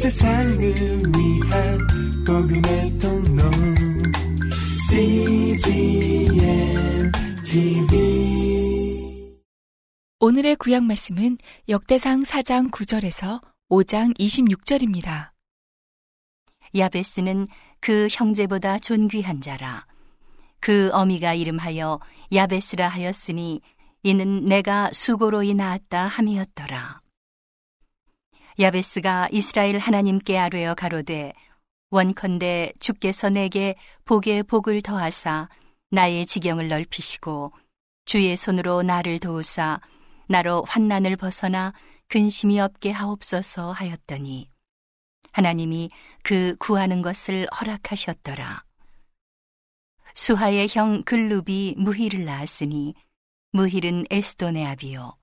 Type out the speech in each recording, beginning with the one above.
세상을 위한 복음의 통로 CGM TV 오늘의 구약 말씀은 역대상 4장 9절에서 5장 26절입니다. 야베스는 그 형제보다 존귀한 자라. 그 어미가 이름하여 야베스라 하였으니 이는 내가 수고로이 낳았다 함이었더라. 야베스가 이스라엘 하나님께 아뢰어 가로되 원컨대 주께서 내게 복의 복을 더하사 나의 지경을 넓히시고 주의 손으로 나를 도우사 나로 환난을 벗어나 근심이 없게 하옵소서 하였더니 하나님이 그 구하는 것을 허락하셨더라. 수하의 형 글룹이 무힐을 낳았으니 무힐은 에스돈의 아비요.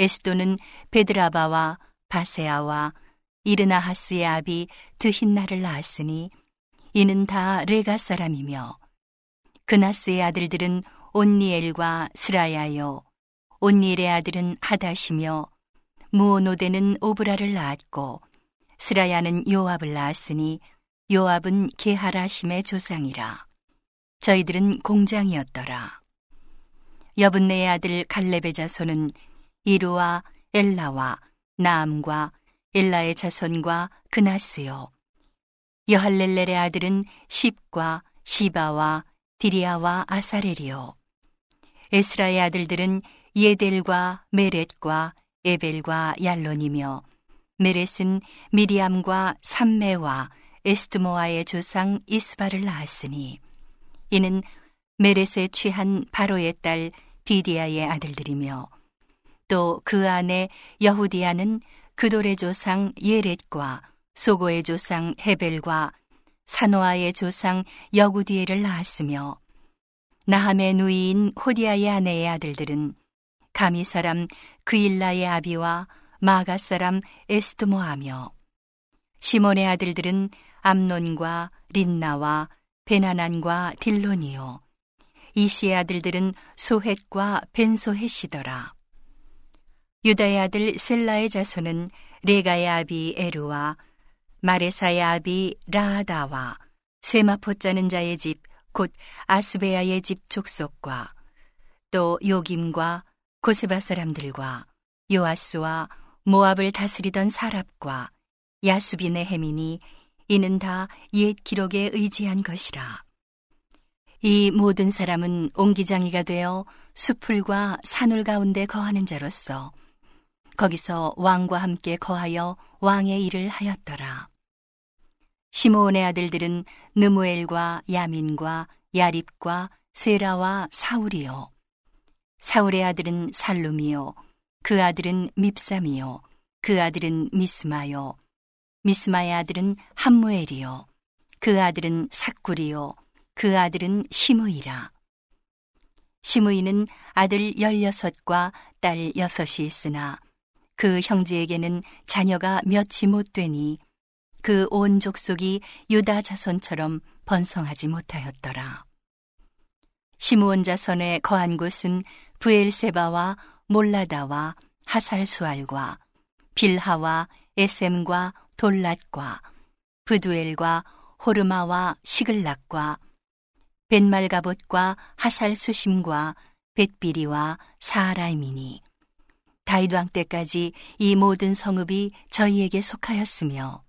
에스돈은 베드라바와 바세아와 이르나하스의 아비 드힌나를 낳았으니 이는 다 레가 사람이며 그나스의 아들들은 온니엘과 스라야요 온니엘의 아들은 하다시며 무오노데는 오브라를 낳았고 스라야는 요압을 낳았으니 요압은 게하라심의 조상이라. 저희들은 공장이었더라. 여분네의 아들 갈렙의 자손은 이루와 엘라와 나암과 엘라의 자손과 그나스요. 여할렐렐의 아들은 십과 시바와 디리아와 아사렐이요. 에스라의 아들들은 예델과 메렛과 에벨과 얄론이며 메렛은 미리암과 삼메와 에스트모아의 조상 이스바를 낳았으니 이는 메렛에 취한 바로의 딸 디디아의 아들들이며 또 그 안에 여후디아는 그돌의 조상 예렛과 소고의 조상 헤벨과 사노아의 조상 여구디에를 낳았으며 나함의 누이인 호디아의 아내의 아들들은 가미 사람 그일라의 아비와 마가 사람 에스드모하며 시몬의 아들들은 암논과 린나와 베나난과 딜론이요. 이시의 아들들은 소헷과 벤소헷이더라 유다의 아들 셀라의 자손은 레가의 아비 에루와 마레사의 아비 라하다와 세마포 짜는 자의 집 곧 아스베아의 집 족속과 또 요김과 고세바 사람들과 요아스와 모압을 다스리던 사랍과 야수빈의 해민이 이는 다 옛 기록에 의지한 것이라. 이 모든 사람은 옹기장이가 되어 수풀과 산울 가운데 거하는 자로서 거기서 왕과 함께 거하여 왕의 일을 하였더라. 시므온의 아들들은 느무엘과 야민과 야립과 세라와 사울이요. 사울의 아들은 살룸이요. 그 아들은 밉삼이요. 그 아들은 미스마요. 미스마의 아들은 함무엘이요. 그 아들은 삭굴이요. 그 아들은 시므이라. 시므이는 아들 열여섯과 딸 여섯이 있으나 그 형제에게는 자녀가 몇이 못 되니 그 온 족속이 유다 자손처럼 번성하지 못하였더라. 시므온 자손의 거한 곳은 부엘세바와 몰라다와 하살수알과 빌하와 에셈과 돌랏과 부두엘과 호르마와 시글락과 벤말가봇과 하살수심과 벳비리와 사라임이니 다윗 왕 때까지 이 모든 성읍이 저희에게 속하였으며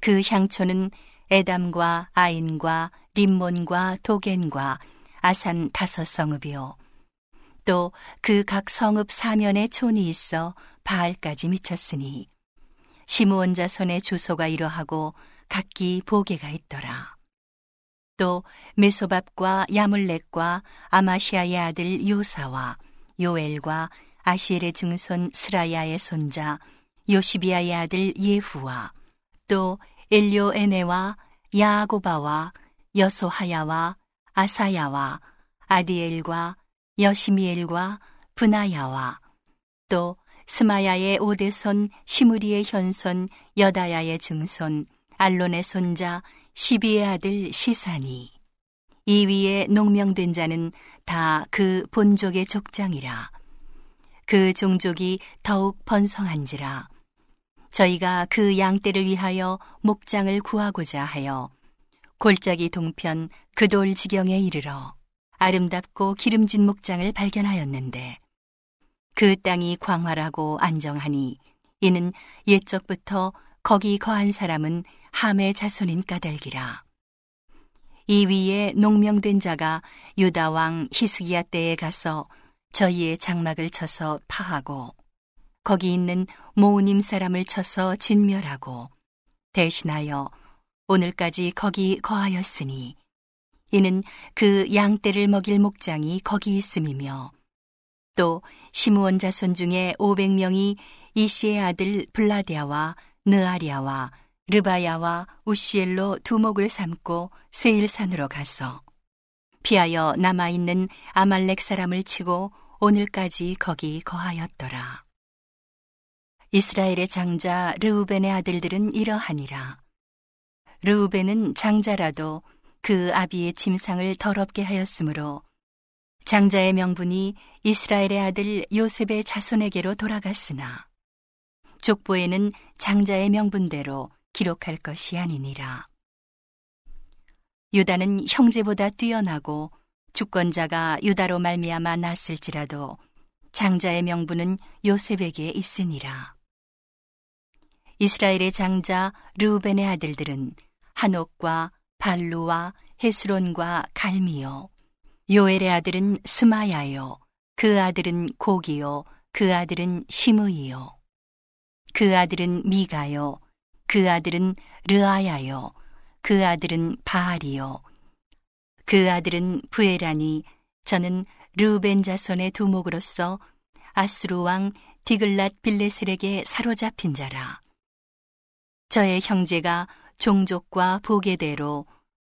그 향초는 에담과 아인과 림몬과 도겐과 아산 다섯 성읍이요 또 그 각 성읍 사면에 촌이 있어 바알까지 미쳤으니 시므온 자손의 주소가 이러하고 각기 보게가 있더라. 또 메소밥과 야물렉과 아마시아의 아들 요사와 요엘과 아시엘의 증손 스라야의 손자 요시비아의 아들 예후와 또 엘료에네와 야고바와 여소하야와 아사야와 아디엘과 여시미엘과 분하야와 또 스마야의 오대손 시무리의 현손 여다야의 증손 알론의 손자 시비의 아들 시사니 이 위에 농명된 자는 다 그 본족의 족장이라 그 종족이 더욱 번성한지라 저희가 그 양떼를 위하여 목장을 구하고자 하여 골짜기 동편 그돌 지경에 이르러 아름답고 기름진 목장을 발견하였는데 그 땅이 광활하고 안정하니 이는 옛적부터 거기 거한 사람은 함의 자손인 까닭이라. 이 위에 농명된 자가 유다 왕 히스기야 때에 가서 저희의 장막을 쳐서 파하고 거기 있는 모우님 사람을 쳐서 진멸하고 대신하여 오늘까지 거기 거하였으니 이는 그 양떼를 먹일 목장이 거기 있음이며 또 시므온 자손 중에 500명이 이시의 아들 블라디아와 느아리아와 르바야와 우시엘로 두목을 삼고 세일산으로 가서 피하여 남아 있는 아말렉 사람을 치고 오늘까지 거기 거하였더라. 이스라엘의 장자 르우벤의 아들들은 이러하니라. 르우벤은 장자라도 그 아비의 침상을 더럽게 하였으므로 장자의 명분이 이스라엘의 아들 요셉의 자손에게로 돌아갔으나 족보에는 장자의 명분대로 기록할 것이 아니니라. 유다는 형제보다 뛰어나고 주권자가 유다로 말미암아 났을지라도 장자의 명분은 요셉에게 있으니라. 이스라엘의 장자 르우벤의 아들들은 한옥과 발루와 헤스론과 갈미요. 요엘의 아들은 스마야요. 그 아들은 고기요. 그 아들은 시므이요. 그 아들은 미가요. 그 아들은 르아야요. 그 아들은 바알이요. 그 아들은 부에라니 저는 르벤 자손의 두목으로서 아수르 왕 디글랏 빌레셀에게 사로잡힌 자라. 저의 형제가 종족과 보게대로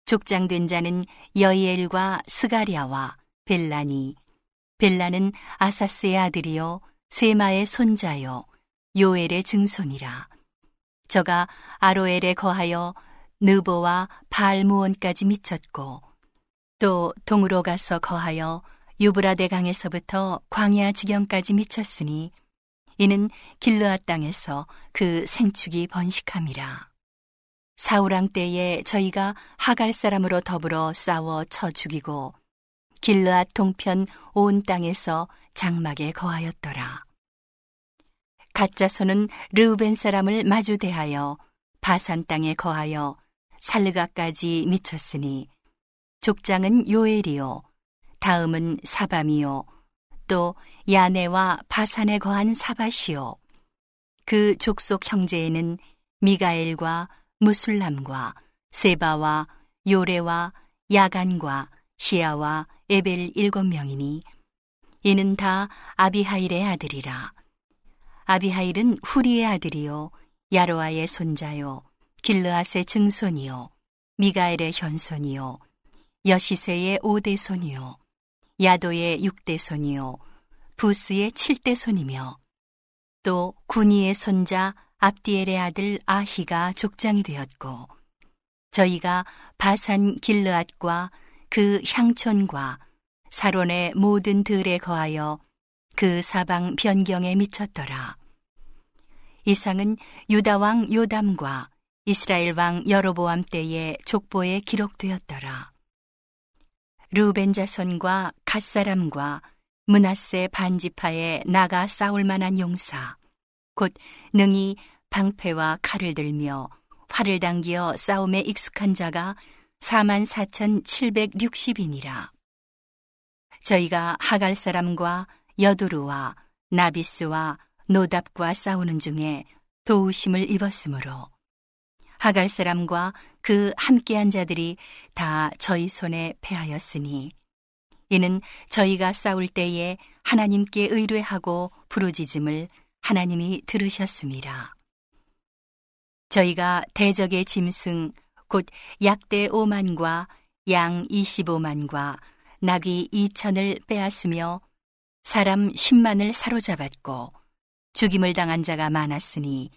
족장된 자는 여이엘과 스가랴와 벨라니 벨라는 아사스의 아들이요 세마의 손자요 요엘의 증손이라 저가 아로엘에 거하여 느보와 발무온까지 미쳤고 또 동으로 가서 거하여 유브라데 강에서부터 광야 지경까지 미쳤으니 이는 길르앗 땅에서 그 생축이 번식함이라. 사우랑 때에 저희가 하갈 사람으로 더불어 싸워 쳐 죽이고 길르앗 동편 온 땅에서 장막에 거하였더라. 가짜손은 르우벤 사람을 마주 대하여 바산 땅에 거하여 살르가까지 미쳤으니 족장은 요엘이요. 다음은 사밤이요. 또 야네와 바산에 거한 사바시요. 그 족속 형제에는 미가엘과 무술람과 세바와 요레와 야간과 시아와 에벨 일곱 명이니 이는 다 아비하일의 아들이라. 아비하일은 후리의 아들이요. 야로아의 손자요. 길르앗의 증손이요. 미가엘의 현손이요 여시세의 오대손이요 야도의 육대손이요 부스의 칠대손이며 또 군이의 손자 압디엘의 아들 아히가 족장이 되었고 저희가 바산 길르앗과 그 향촌과 사론의 모든 들에 거하여 그 사방 변경에 미쳤더라. 이상은 유다 왕 요담과 이스라엘 왕 여로보암 때의 족보에 기록되었더라. 루벤 자손과 갓 사람과 문하세 반지파에 나가 싸울 만한 용사, 곧 능히 방패와 칼을 들며 활을 당기어 싸움에 익숙한 자가 4만 4,760이니라. 저희가 하갈 사람과 여두루와 나비스와 노답과 싸우는 중에 도우심을 입었으므로 하갈 사람과 그 함께한 자들이 다 저희 손에 패하였으니 이는 저희가 싸울 때에 하나님께 의뢰하고 부르짖음을 하나님이 들으셨습니다. 저희가 대적의 짐승 곧 약대 5만과 양 25만과 나귀 2천을 빼앗으며 사람 10만을 사로잡았고 죽임을 당한 자가 많았으니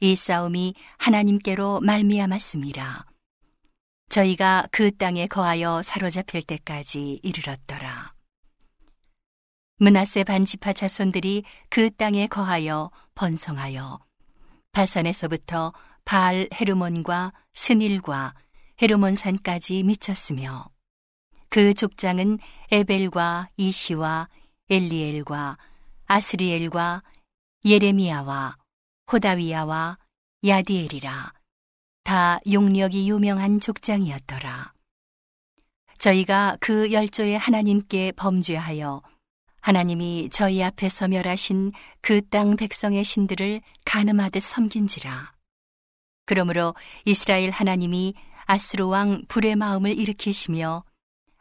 이 싸움이 하나님께로 말미암았습니다. 저희가 그 땅에 거하여 사로잡힐 때까지 이르렀더라. 문하세 반지파 자손들이 그 땅에 거하여 번성하여 바산에서부터 바알 헤르몬과 스닐과 헤르몬산까지 미쳤으며 그 족장은 에벨과 이시와 엘리엘과 아스리엘과 예레미야와 호다위야와 야디엘이라 다 용력이 유명한 족장이었더라. 저희가 그 열조의 하나님께 범죄하여 하나님이 저희 앞에서 멸하신 그 땅 백성의 신들을 가늠하듯 섬긴지라. 그러므로 이스라엘 하나님이 아스로 왕 불의 마음을 일으키시며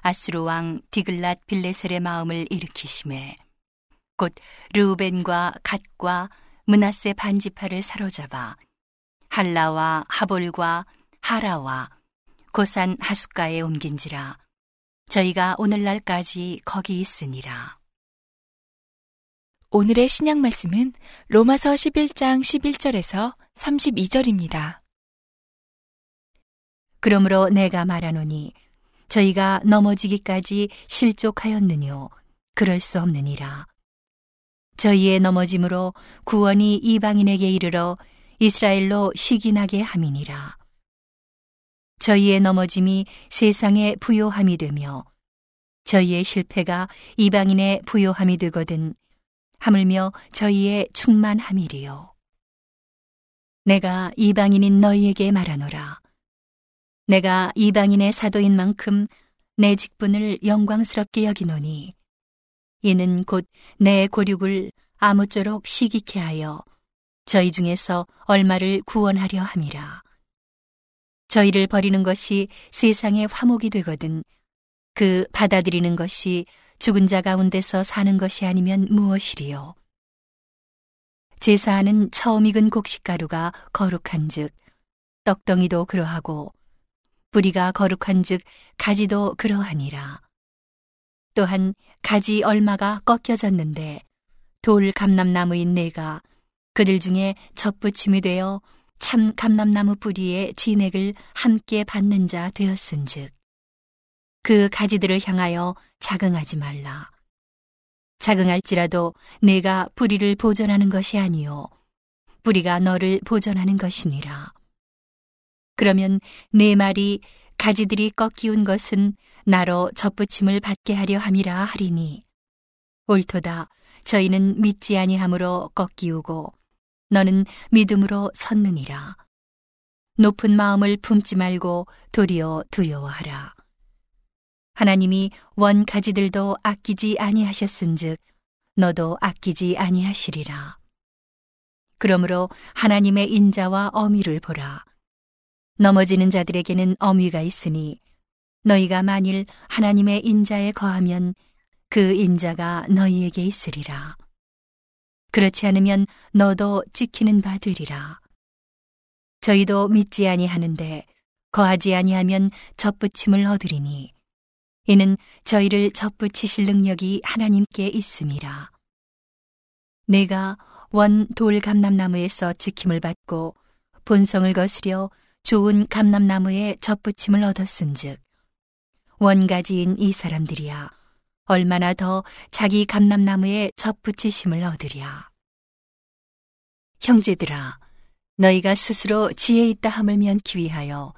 아스로 왕 디글랏 빌레셀의 마음을 일으키심에 곧 르우벤과 갓과 문하세 반지파를 사로잡아 할라와 하볼과 하라와 고산 하숫가에 옮긴지라 저희가 오늘날까지 거기 있으니라. 오늘의 신약 말씀은 로마서 11장 11절에서 32절입니다. 그러므로 내가 말하노니 저희가 넘어지기까지 실족하였느뇨 그럴 수 없느니라. 저희의 넘어짐으로 구원이 이방인에게 이르러 이스라엘로 시기나게 함이니라. 저희의 넘어짐이 세상의 부요함이 되며 저희의 실패가 이방인의 부요함이 되거든 하물며 저희의 충만함이리요. 내가 이방인인 너희에게 말하노라. 내가 이방인의 사도인 만큼 내 직분을 영광스럽게 여기노니 이는 곧 내 고륙을 아무쪼록 시기케 하여 저희 중에서 얼마를 구원하려 함이라. 저희를 버리는 것이 세상의 화목이 되거든 그 받아들이는 것이 죽은 자 가운데서 사는 것이 아니면 무엇이리요? 제사하는 처음 익은 곡식가루가 거룩한즉 떡덩이도 그러하고 뿌리가 거룩한즉 가지도 그러하니라. 또한 가지 얼마가 꺾여졌는데 돌 감람나무인 내가 그들 중에 접붙임이 되어 참 감람나무 뿌리의 진액을 함께 받는 자 되었은즉 그 가지들을 향하여 자긍하지 말라. 자긍할지라도 내가 뿌리를 보존하는 것이 아니요 뿌리가 너를 보존하는 것이니라. 그러면 내 말이 가지들이 꺾이운 것은 나로 접붙임을 받게 하려 함이라 하리니. 옳도다. 저희는 믿지 아니함으로 꺾이우고 너는 믿음으로 섰느니라. 높은 마음을 품지 말고 도리어 두려워하라. 하나님이 원 가지들도 아끼지 아니하셨은즉 너도 아끼지 아니하시리라. 그러므로 하나님의 인자와 어미를 보라. 넘어지는 자들에게는 어미가 있으니 너희가 만일 하나님의 인자에 거하면 그 인자가 너희에게 있으리라. 그렇지 않으면 너도 지키는 바 되리라. 저희도 믿지 아니하는데 거하지 아니하면 접붙임을 얻으리니 이는 저희를 접붙이실 능력이 하나님께 있음이라. 내가 원 돌 감람나무에서 지킴을 받고 본성을 거스려 좋은 감람나무에 접붙임을 얻었은즉 원가지인 이 사람들이야 얼마나 더 자기 감람나무에 접붙이심을 얻으랴. 형제들아, 너희가 스스로 지혜 있다 함을 면기 위하여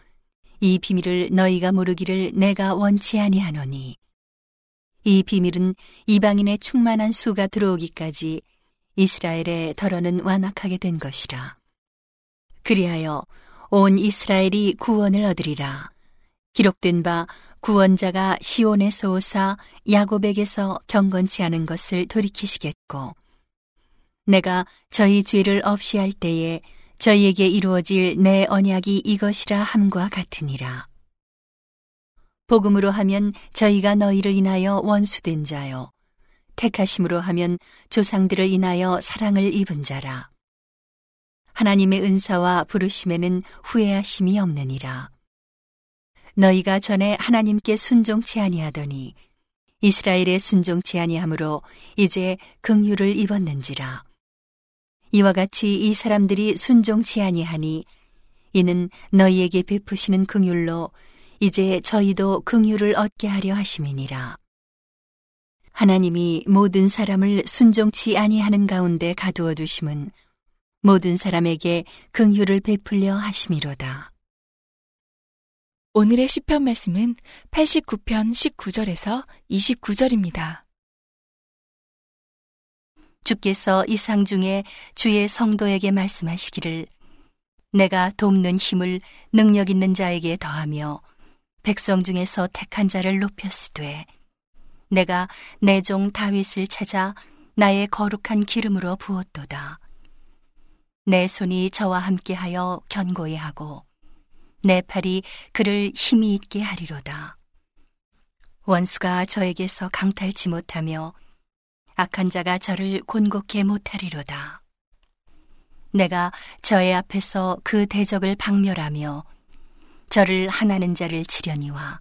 이 비밀을 너희가 모르기를 내가 원치 아니하노니 이 비밀은 이방인의 충만한 수가 들어오기까지 이스라엘의 덜어는 완악하게 된 것이라. 그리하여 온 이스라엘이 구원을 얻으리라. 기록된 바 구원자가 시온에서 오사 야곱에게서 경건치 않은 것을 돌이키시겠고 내가 저희 죄를 없이 할 때에 저희에게 이루어질 내 언약이 이것이라 함과 같으니라. 복음으로 하면 저희가 너희를 인하여 원수된 자요. 택하심으로 하면 조상들을 인하여 사랑을 입은 자라. 하나님의 은사와 부르심에는 후회하심이 없느니라. 너희가 전에 하나님께 순종치 아니하더니 이스라엘의 순종치 아니하므로 이제 긍휼을 입었는지라. 이와 같이 이 사람들이 순종치 아니하니 이는 너희에게 베푸시는 긍휼로 이제 저희도 긍휼을 얻게 하려 하심이니라. 하나님이 모든 사람을 순종치 아니하는 가운데 가두어 두심은 모든 사람에게 긍휼을 베풀려 하심이로다. 오늘의 시편 말씀은 89편 19절에서 29절입니다. 주께서 이상 중에 주의 성도에게 말씀하시기를 내가 돕는 힘을 능력 있는 자에게 더하며 백성 중에서 택한 자를 높였으되 내가 내 종 다윗을 찾아 나의 거룩한 기름으로 부었도다. 내 손이 저와 함께하여 견고히 하고 내 팔이 그를 힘이 있게 하리로다. 원수가 저에게서 강탈치 못하며 악한 자가 저를 곤곡해 못하리로다. 내가 저의 앞에서 그 대적을 박멸하며 저를 하나는 자를 치려니와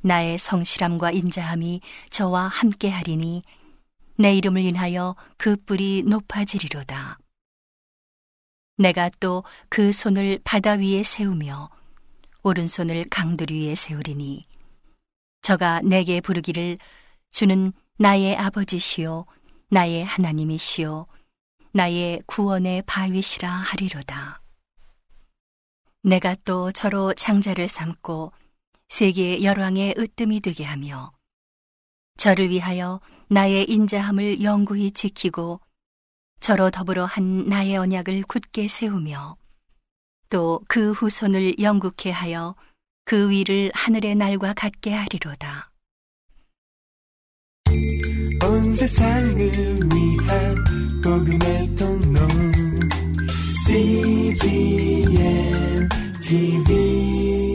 나의 성실함과 인자함이 저와 함께 하리니 내 이름을 인하여 그 뿔이 높아지리로다. 내가 또 그 손을 바다 위에 세우며 오른손을 강들 위에 세우리니 저가 내게 부르기를 주는 나의 아버지시요 나의 하나님이시요 나의 구원의 바위시라 하리로다. 내가 또 저로 장자를 삼고 세계 열왕의 으뜸이 되게 하며 저를 위하여 나의 인자함을 영구히 지키고 저로 더불어 한 나의 언약을 굳게 세우며 또 그 후손을 영국케 하여 그 위를 하늘의 날과 같게 하리로다. 온 세상을 위한 복음의 통로 CGM TV